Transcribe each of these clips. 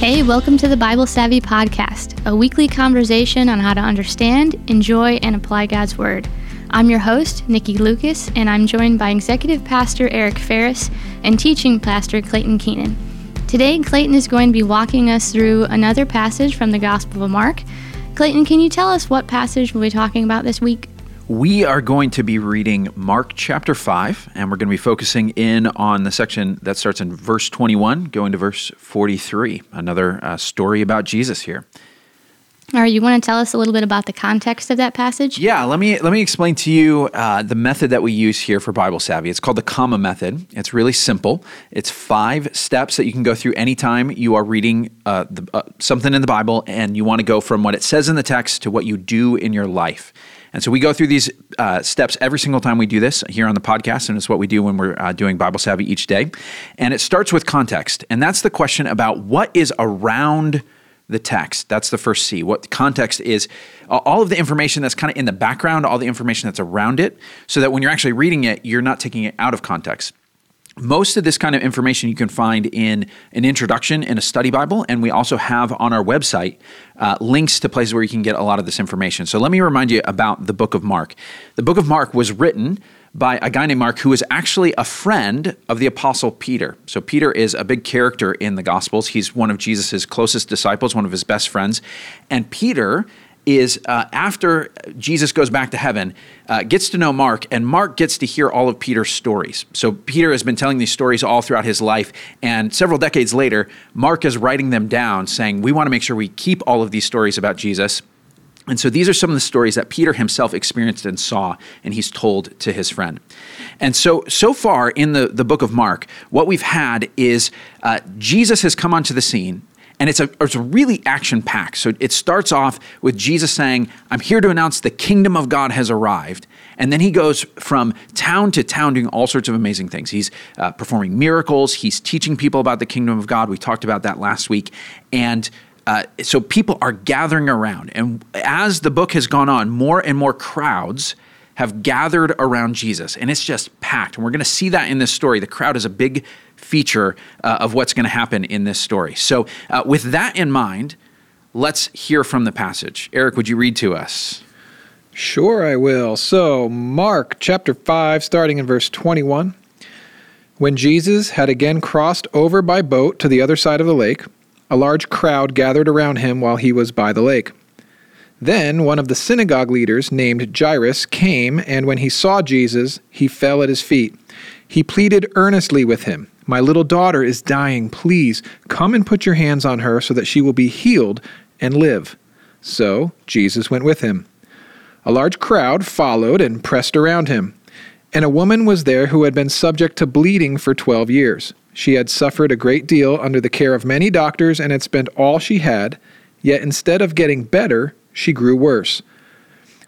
Hey, welcome to the Bible Savvy Podcast, a weekly conversation on how to understand, enjoy, and apply God's Word. I'm your host, Nikki Lucas, and I'm joined by Executive Pastor Eric Ferris and Teaching Pastor Clayton Keenan. Today, Clayton is going to be walking us through another passage from the Gospel of Mark. Clayton, can you tell us what passage we'll be talking about this week? We are going to be reading Mark chapter 5, and we're going to be focusing in on the section that starts in verse 21, going to verse 43. Another uh, story about Jesus here. All right, you want to tell us a little bit about the context of that passage? Yeah, let me let me explain to you uh, the method that we use here for Bible Savvy. It's called the comma method. It's really simple. It's five steps that you can go through anytime you are reading uh, the, uh, something in the Bible, and you want to go from what it says in the text to what you do in your life. And so we go through these uh, steps every single time we do this here on the podcast, and it's what we do when we're uh, doing Bible Savvy each day. And it starts with context, and that's the question about what is around the text. That's the first C. What context is all of the information that's kind of in the background, all the information that's around it, so that when you're actually reading it, you're not taking it out of context most of this kind of information you can find in an introduction in a study Bible, and we also have on our website uh, links to places where you can get a lot of this information. So let me remind you about the book of Mark. The book of Mark was written by a guy named Mark who was actually a friend of the apostle Peter. So Peter is a big character in the Gospels. He's one of Jesus' closest disciples, one of his best friends. And Peter is uh, after Jesus goes back to heaven, uh, gets to know Mark, and Mark gets to hear all of Peter's stories. So Peter has been telling these stories all throughout his life, and several decades later, Mark is writing them down, saying, We want to make sure we keep all of these stories about Jesus. And so these are some of the stories that Peter himself experienced and saw, and he's told to his friend. And so, so far in the, the book of Mark, what we've had is uh, Jesus has come onto the scene and it's a, it's really action packed. So it starts off with Jesus saying, I'm here to announce the kingdom of God has arrived. And then he goes from town to town doing all sorts of amazing things. He's uh, performing miracles, he's teaching people about the kingdom of God. We talked about that last week. And uh, so people are gathering around. And as the book has gone on, more and more crowds have gathered around Jesus, and it's just packed. And we're going to see that in this story. The crowd is a big feature uh, of what's going to happen in this story. So, uh, with that in mind, let's hear from the passage. Eric, would you read to us? Sure, I will. So, Mark chapter 5, starting in verse 21. When Jesus had again crossed over by boat to the other side of the lake, a large crowd gathered around him while he was by the lake. Then one of the synagogue leaders, named Jairus, came, and when he saw Jesus, he fell at his feet. He pleaded earnestly with him my little daughter is dying. Please come and put your hands on her so that she will be healed and live. So Jesus went with him. A large crowd followed and pressed around him. And a woman was there who had been subject to bleeding for twelve years. She had suffered a great deal under the care of many doctors and had spent all she had, yet instead of getting better, she grew worse.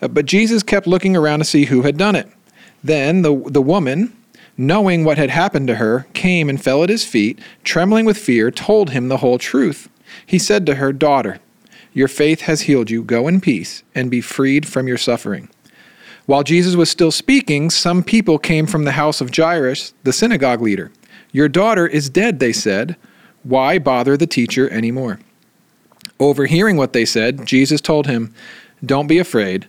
Uh, but Jesus kept looking around to see who had done it. Then the, the woman, knowing what had happened to her, came and fell at his feet, trembling with fear, told him the whole truth. He said to her, Daughter, your faith has healed you. Go in peace and be freed from your suffering. While Jesus was still speaking, some people came from the house of Jairus, the synagogue leader. Your daughter is dead, they said. Why bother the teacher any more? Overhearing what they said, Jesus told him, Don't be afraid,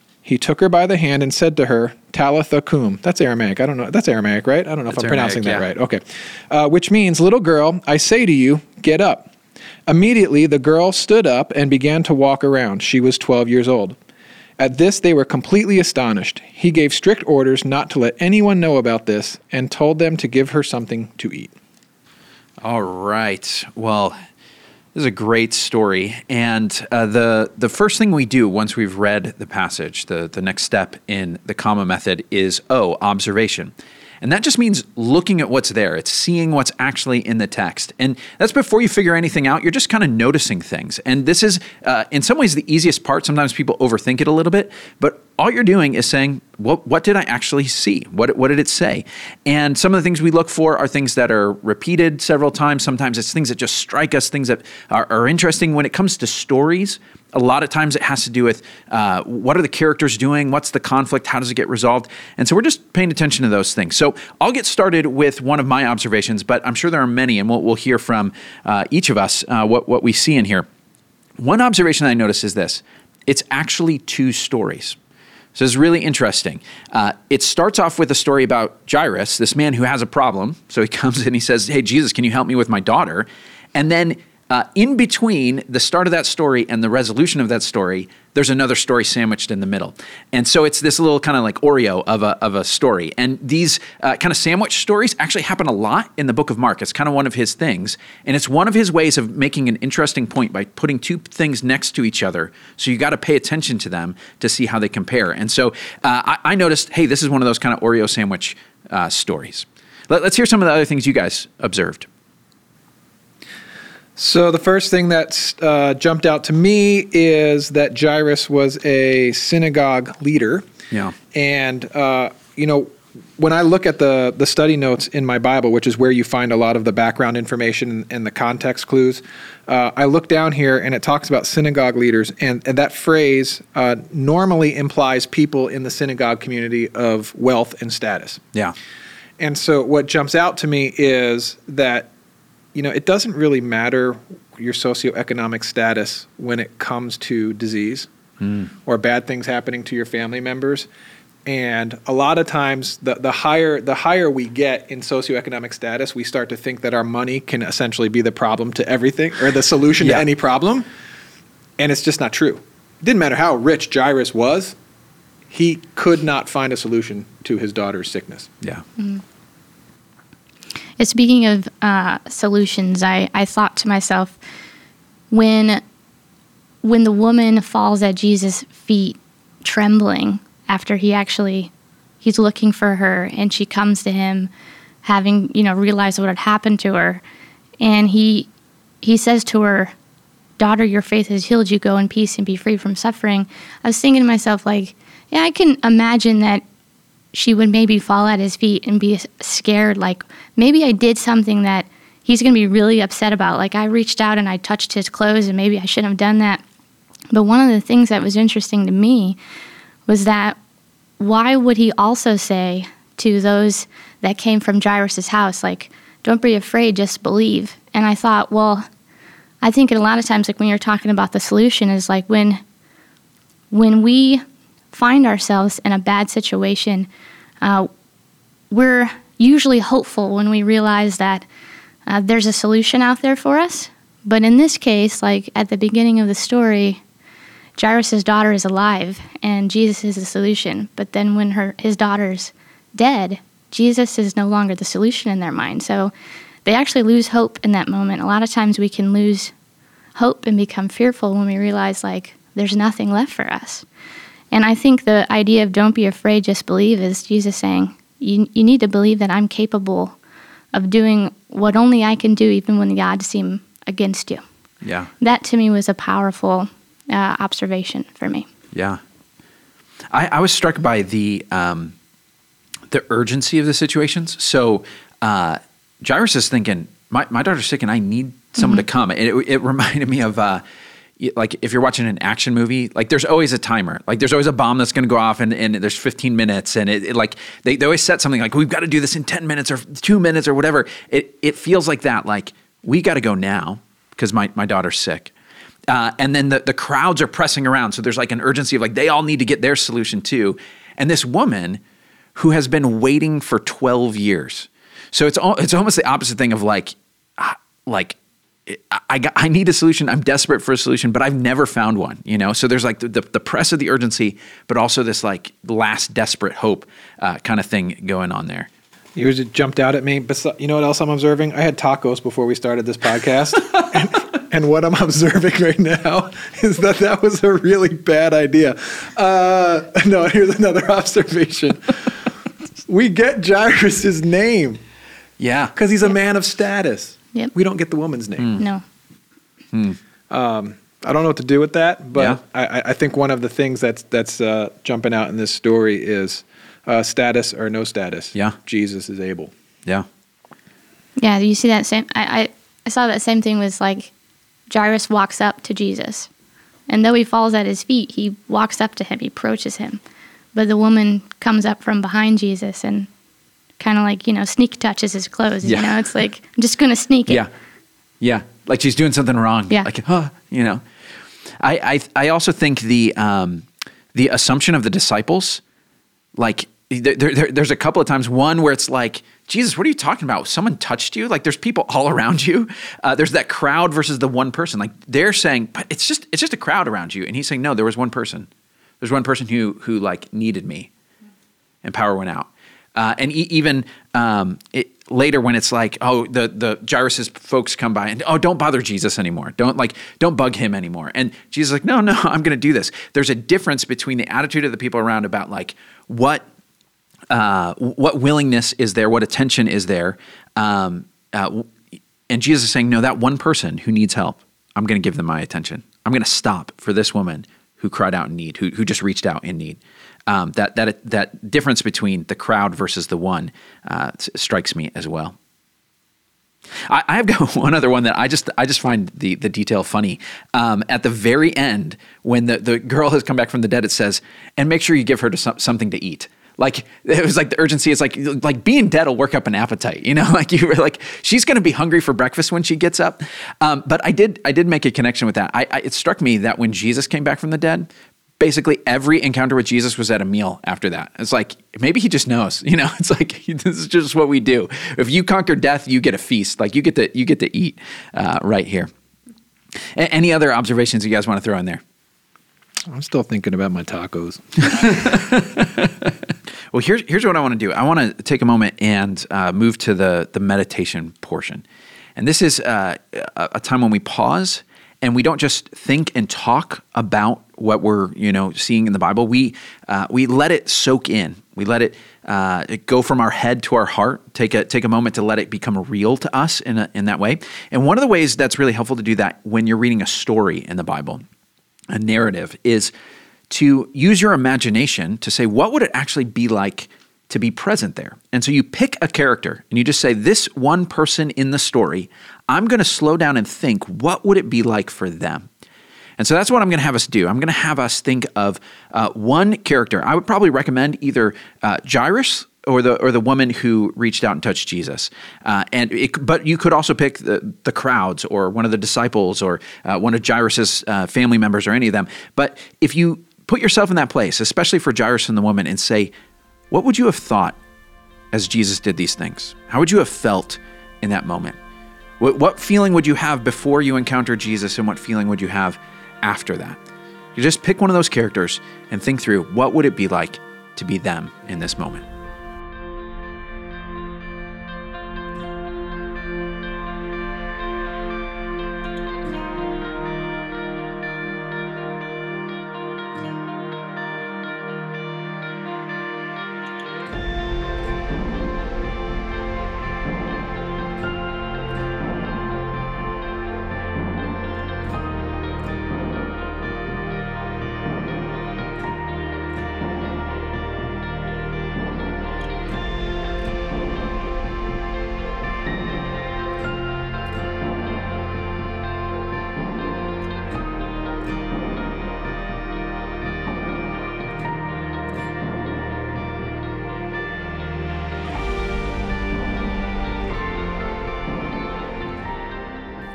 He took her by the hand and said to her, Talitha cum. That's Aramaic. I don't know. That's Aramaic, right? I don't know That's if I'm Aramaic, pronouncing that yeah. right. Okay. Uh, which means, little girl, I say to you, get up. Immediately, the girl stood up and began to walk around. She was 12 years old. At this, they were completely astonished. He gave strict orders not to let anyone know about this and told them to give her something to eat. All right. Well, this is a great story, and uh, the the first thing we do once we've read the passage, the the next step in the comma method is oh observation. And that just means looking at what's there. It's seeing what's actually in the text. And that's before you figure anything out. You're just kind of noticing things. And this is, uh, in some ways, the easiest part. Sometimes people overthink it a little bit. But all you're doing is saying, what, what did I actually see? What, what did it say? And some of the things we look for are things that are repeated several times. Sometimes it's things that just strike us, things that are, are interesting. When it comes to stories, a lot of times it has to do with uh, what are the characters doing? What's the conflict? How does it get resolved? And so we're just paying attention to those things. So I'll get started with one of my observations, but I'm sure there are many, and we'll, we'll hear from uh, each of us uh, what, what we see in here. One observation I notice is this it's actually two stories. So it's really interesting. Uh, it starts off with a story about Jairus, this man who has a problem. So he comes and he says, Hey, Jesus, can you help me with my daughter? And then uh, in between the start of that story and the resolution of that story, there's another story sandwiched in the middle. And so it's this little kind of like Oreo of a, of a story. And these uh, kind of sandwich stories actually happen a lot in the book of Mark. It's kind of one of his things. And it's one of his ways of making an interesting point by putting two things next to each other. So you got to pay attention to them to see how they compare. And so uh, I, I, noticed, hey, this is one of those kind of Oreo sandwich uh, stories. Let, let's hear some of the other things you guys observed. So the first thing that uh, jumped out to me is that Jairus was a synagogue leader. Yeah. And uh, you know, when I look at the the study notes in my Bible, which is where you find a lot of the background information and, the context clues, uh, I look down here and it talks about synagogue leaders, and, and that phrase uh, normally implies people in the synagogue community of wealth and status. Yeah. And so what jumps out to me is that you know, it doesn't really matter your socioeconomic status when it comes to disease mm. or bad things happening to your family members. And a lot of times, the, the higher the higher we get in socioeconomic status, we start to think that our money can essentially be the problem to everything or the solution yeah. to any problem. And it's just not true. It didn't matter how rich Jairus was, he could not find a solution to his daughter's sickness. Yeah. Mm-hmm. Speaking of uh, solutions, I, I thought to myself, when when the woman falls at Jesus' feet, trembling after he actually he's looking for her, and she comes to him, having you know realized what had happened to her, and he he says to her, "Daughter, your faith has healed you. Go in peace and be free from suffering." I was thinking to myself, like, yeah, I can imagine that she would maybe fall at his feet and be scared like maybe I did something that he's going to be really upset about. Like I reached out and I touched his clothes and maybe I shouldn't have done that. But one of the things that was interesting to me was that why would he also say to those that came from Jairus' house like don't be afraid just believe. And I thought well I think a lot of times like when you're talking about the solution is like when when we find ourselves in a bad situation, uh, we're usually hopeful when we realize that uh, there's a solution out there for us. But in this case, like at the beginning of the story, Jairus' daughter is alive and Jesus is the solution. But then when her his daughter's dead, Jesus is no longer the solution in their mind. So they actually lose hope in that moment. A lot of times we can lose hope and become fearful when we realize like there's nothing left for us. And I think the idea of don't be afraid, just believe is Jesus saying, you, you need to believe that I'm capable of doing what only I can do, even when the odds seem against you. Yeah. That to me was a powerful uh, observation for me. Yeah. I, I was struck by the um, the urgency of the situations. So uh, Jairus is thinking, my, my daughter's sick and I need someone mm-hmm. to come. And it, it reminded me of uh, like if you're watching an action movie, like there's always a timer. Like there's always a bomb that's going to go off, and, and there's 15 minutes, and it, it like they, they always set something like we've got to do this in 10 minutes or two minutes or whatever. It it feels like that. Like we got to go now because my my daughter's sick. Uh, and then the, the crowds are pressing around. So there's like an urgency of like they all need to get their solution too. And this woman who has been waiting for 12 years. So it's all, it's almost the opposite thing of like, ah, like I, got, I need a solution. I'm desperate for a solution, but I've never found one, you know? So there's like the, the, the press of the urgency, but also this like last desperate hope uh, kind of thing going on there. Yours jumped out at me. But You know what else I'm observing? I had tacos before we started this podcast. and, and, what I'm observing right now is that that was a really bad idea. Uh, no, here's another observation. we get Jairus' name. Yeah. Because he's a man of status. Yep. We don't get the woman's name. Mm. No. Hmm. Um, I don't know what to do with that, but yeah. I, I, think one of the things that's that's uh, jumping out in this story is uh, status or no status. Yeah, Jesus is able. Yeah. Yeah, you see that same. I, I I saw that same thing was like Jairus walks up to Jesus, and though he falls at his feet, he walks up to him, he approaches him, but the woman comes up from behind Jesus and kind of like you know sneak touches his clothes. Yeah. You know, it's like I'm just gonna sneak it. Yeah, yeah, like she's doing something wrong. Yeah, like huh, you know. I I I also think the um the assumption of the disciples, like there, there, there's a couple of times. One where it's like, Jesus, what are you talking about? Someone touched you? Like there's people all around you. Uh, there's that crowd versus the one person. Like they're saying, but it's just it's just a crowd around you, and he's saying, no, there was one person. There's one person who who like needed me, and power went out. Uh, and e- even um, it, later when it's like, oh, the the Jairus's folks come by and oh, don't bother Jesus anymore. Don't like don't bug him anymore. And Jesus is like, no, no, I'm going to do this. There's a difference between the attitude of the people around about like what uh, what willingness is there, what attention is there, um, uh, and Jesus is saying, no, that one person who needs help, I'm going to give them my attention. I'm going to stop for this woman who cried out in need, who who just reached out in need um, that that that difference between the crowd versus the one uh, strikes me as well. I, I've got one other one that I just I just find the the detail funny. Um, at the very end, when the, the girl has come back from the dead, it says, "And make sure you give her to some, something to eat." Like it was like the urgency is like like being dead will work up an appetite, you know. Like you were like she's going to be hungry for breakfast when she gets up. Um, but I did I did make a connection with that. I, I, it struck me that when Jesus came back from the dead, basically every encounter with Jesus was at a meal after that. It's like maybe he just knows, you know. It's like this is just what we do. If you conquer death, you get a feast. Like you get to you get to eat uh, right here. A- any other observations you guys want to throw in there? I'm still thinking about my tacos. well, here's here's what I want to do. I want to take a moment and uh, move to the the meditation portion, and this is uh, a time when we pause and we don't just think and talk about what we're you know seeing in the Bible. We uh, we let it soak in. We let it, uh, it go from our head to our heart. Take a take a moment to let it become real to us in a, in that way. And one of the ways that's really helpful to do that when you're reading a story in the Bible, a narrative, is to use your imagination to say what would it actually be like to be present there. And so you pick a character and you just say, This one person in the story, I'm going to slow down and think, what would it be like for them? And so that's what I'm going to have us do. I'm going to have us think of uh, one character. I would probably recommend either uh, Jairus or the or the woman who reached out and touched Jesus. Uh, and it, but you could also pick the, the crowds or one of the disciples or uh, one of Jairus's uh, family members or any of them. But if you put yourself in that place, especially for Jairus and the woman, and say, what would you have thought as Jesus did these things? How would you have felt in that moment? What, what feeling would you have before you encounter Jesus, and what feeling would you have after that? You just pick one of those characters and think through what would it be like to be them in this moment.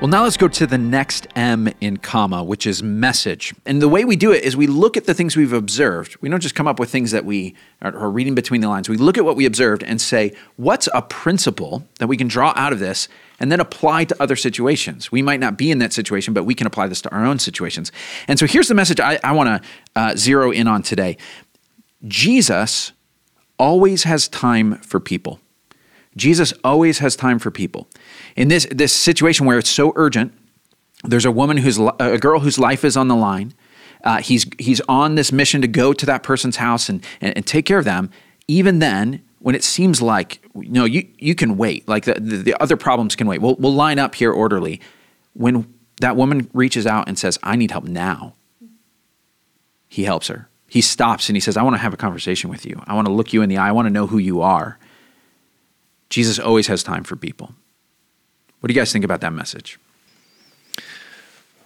Well, now let's go to the next M in comma, which is message. And the way we do it is we look at the things we've observed. We don't just come up with things that we are reading between the lines. We look at what we observed and say, what's a principle that we can draw out of this and then apply to other situations? We might not be in that situation, but we can apply this to our own situations. And so here's the message I, I want to uh, zero in on today Jesus always has time for people. Jesus always has time for people. In this, this situation where it's so urgent, there's a woman who's a girl whose life is on the line. Uh, he's he's on this mission to go to that person's house and, and, and take care of them. Even then, when it seems like you know you you can wait, like the, the, the other problems can wait. We'll we'll line up here orderly. When that woman reaches out and says, "I need help now," he helps her. He stops and he says, "I want to have a conversation with you. I want to look you in the eye. I want to know who you are." Jesus always has time for people. What do you guys think about that message?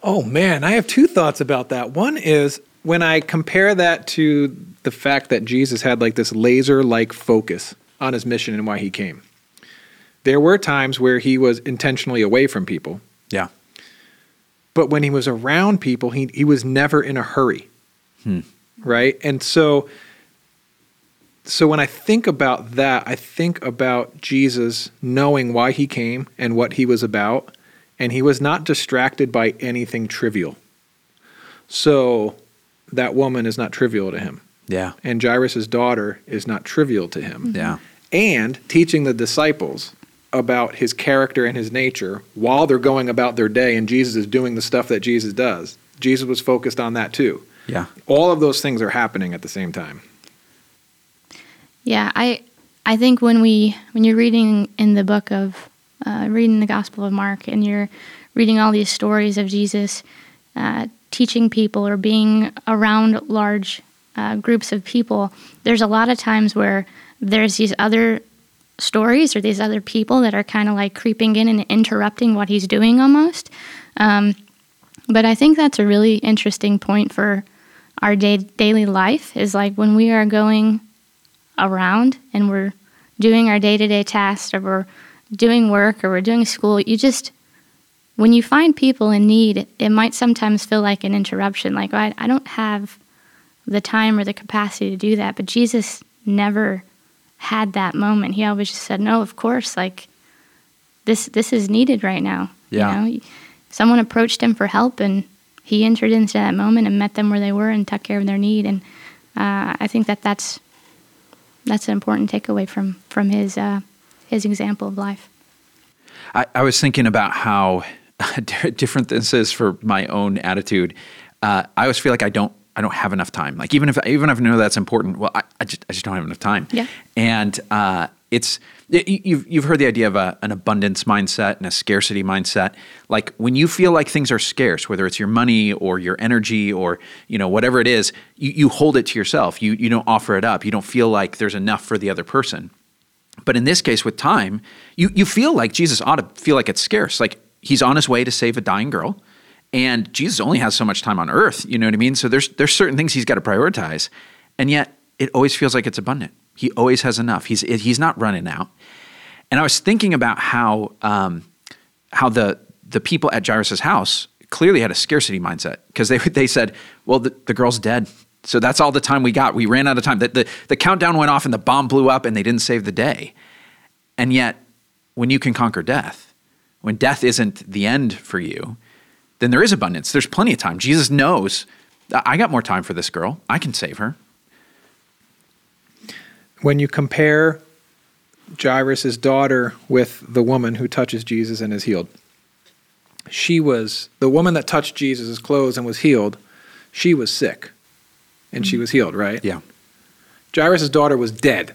Oh man, I have two thoughts about that. One is when I compare that to the fact that Jesus had like this laser like focus on his mission and why he came. There were times where he was intentionally away from people. Yeah. But when he was around people, he, he was never in a hurry. Hmm. Right? And so so when I think about that, I think about Jesus knowing why he came and what he was about, and he was not distracted by anything trivial. So that woman is not trivial to him. Yeah. And Jairus' daughter is not trivial to him. Yeah. And teaching the disciples about his character and his nature while they're going about their day and Jesus is doing the stuff that Jesus does. Jesus was focused on that too. Yeah. All of those things are happening at the same time. Yeah, I I think when we when you're reading in the book of uh, reading the Gospel of Mark and you're reading all these stories of Jesus uh, teaching people or being around large uh, groups of people, there's a lot of times where there's these other stories or these other people that are kind of like creeping in and interrupting what he's doing almost. Um, but I think that's a really interesting point for our day, daily life is like when we are going around and we're doing our day to day tasks or we're doing work or we're doing school, you just, when you find people in need, it might sometimes feel like an interruption. Like, I, I don't have the time or the capacity to do that. But Jesus never had that moment. He always just said, no, of course, like, this, this is needed right now. Yeah. You know, someone approached him for help and he entered into that moment and met them where they were and took care of their need. And uh, I think that that's that's an important takeaway from from his uh, his example of life. I, I was thinking about how different this is for my own attitude. Uh, I always feel like I don't I don't have enough time. Like even if even if I know that's important, well, I, I just I just don't have enough time. Yeah. And uh, it's you've you've heard the idea of a, an abundance mindset and a scarcity mindset. Like when you feel like things are scarce, whether it's your money or your energy or you know whatever it is, you, you hold it to yourself. You you don't offer it up. You don't feel like there's enough for the other person. But in this case, with time, you you feel like Jesus ought to feel like it's scarce. Like he's on his way to save a dying girl, and Jesus only has so much time on earth. You know what I mean? So there's there's certain things he's got to prioritize, and yet it always feels like it's abundant. He always has enough. He's he's not running out. And I was thinking about how um, how the the people at Jairus' house clearly had a scarcity mindset because they they said, well, the, the girl's dead. So that's all the time we got. We ran out of time. The, the, the countdown went off and the bomb blew up and they didn't save the day. And yet, when you can conquer death, when death isn't the end for you, then there is abundance. There's plenty of time. Jesus knows I got more time for this girl. I can save her. When you compare Jairus' daughter with the woman who touches Jesus and is healed. She was the woman that touched Jesus' clothes and was healed. She was sick and she mm-hmm. was healed, right? Yeah. Jairus' daughter was dead.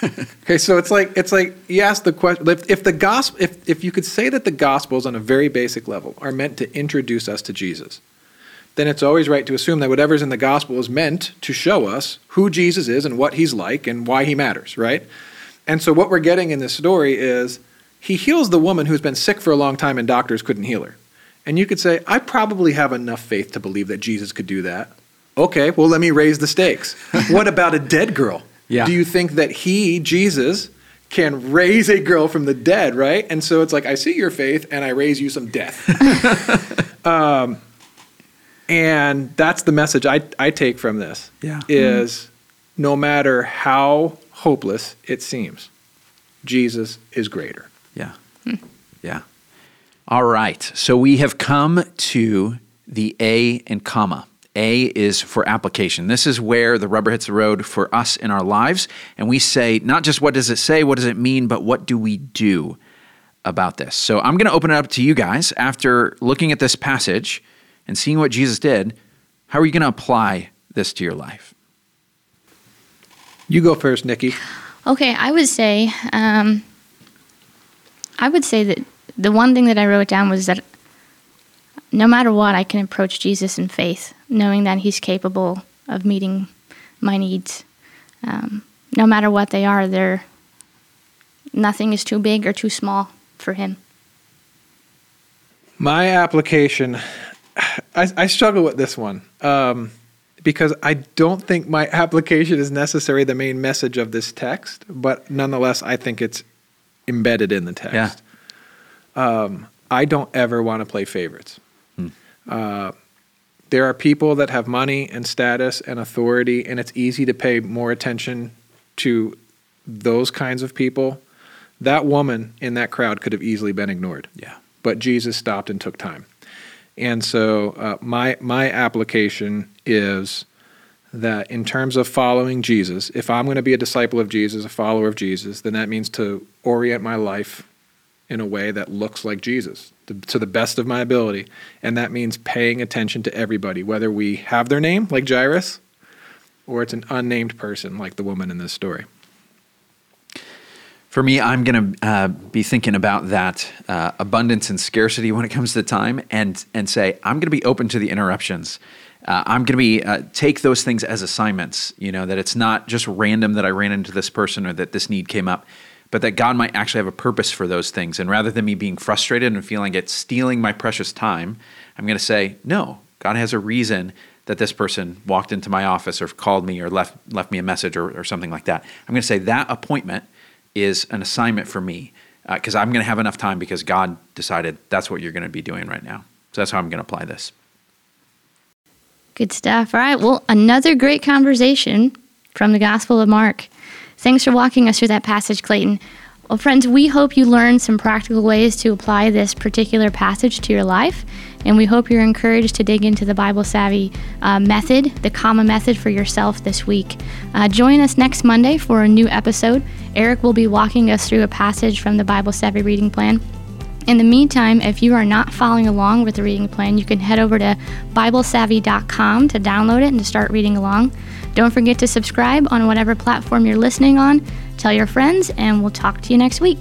okay, so it's like it's like you ask the question if, if the gospel if, if you could say that the gospels on a very basic level are meant to introduce us to Jesus, then it's always right to assume that whatever's in the gospel is meant to show us who Jesus is and what he's like and why he matters, right? And so what we're getting in this story is he heals the woman who's been sick for a long time and doctors couldn't heal her. And you could say, I probably have enough faith to believe that Jesus could do that. Okay, well, let me raise the stakes. what about a dead girl? Yeah. Do you think that he, Jesus, can raise a girl from the dead, right? And so it's like, I see your faith and I raise you some death. um, and that's the message I, I take from this Yeah. Mm-hmm. is no matter how hopeless it seems, Jesus is greater. Yeah. Yeah. All right. So we have come to the A and comma. A is for application. This is where the rubber hits the road for us in our lives. And we say, not just what does it say, what does it mean, but what do we do about this? So I'm going to open it up to you guys after looking at this passage and seeing what Jesus did. How are you going to apply this to your life? You go first, Nikki. Okay, I would say, um, I would say that the one thing that I wrote down was that no matter what, I can approach Jesus in faith, knowing that He's capable of meeting my needs. Um, no matter what they are, they're nothing is too big or too small for Him. My application, I, I struggle with this one um, because I don't think my application is necessarily the main message of this text, but nonetheless, I think it's embedded in the text. Um, I don't ever want to play favorites. Uh, there are people that have money and status and authority, and it's easy to pay more attention to those kinds of people. That woman in that crowd could have easily been ignored Yeah. but Jesus stopped and took time. And so uh, my my application is that in terms of following Jesus, if I'm going to be a disciple of Jesus, a follower of Jesus, then that means to orient my life in a way that looks like Jesus to, to the best of my ability, and that means paying attention to everybody, whether we have their name like Jairus, or it's an unnamed person like the woman in this story. For me, I'm going to uh, be thinking about that uh, abundance and scarcity when it comes to time, and and say I'm going to be open to the interruptions. Uh, I'm going to be uh, take those things as assignments. You know that it's not just random that I ran into this person or that this need came up, but that God might actually have a purpose for those things. And rather than me being frustrated and feeling it's stealing my precious time, I'm going to say no. God has a reason that this person walked into my office or called me or left left me a message or, or something like that. I'm going to say that appointment is an assignment for me uh, because I'm going to have enough time because God decided that's what you're going to be doing right now. So that's how I'm going to apply this. Good stuff. All right. Well, another great conversation from the Gospel of Mark. Thanks for walking us through that passage, Clayton. Well, friends, we hope you learned some practical ways to apply this particular passage to your life, and we hope you're encouraged to dig into the Bible Savvy uh, method, the comma method for yourself this week. Uh, join us next Monday for a new episode. Eric will be walking us through a passage from the Bible Savvy reading plan. In the meantime, if you are not following along with the reading plan, you can head over to BibleSavvy.com to download it and to start reading along. Don't forget to subscribe on whatever platform you're listening on. Tell your friends, and we'll talk to you next week.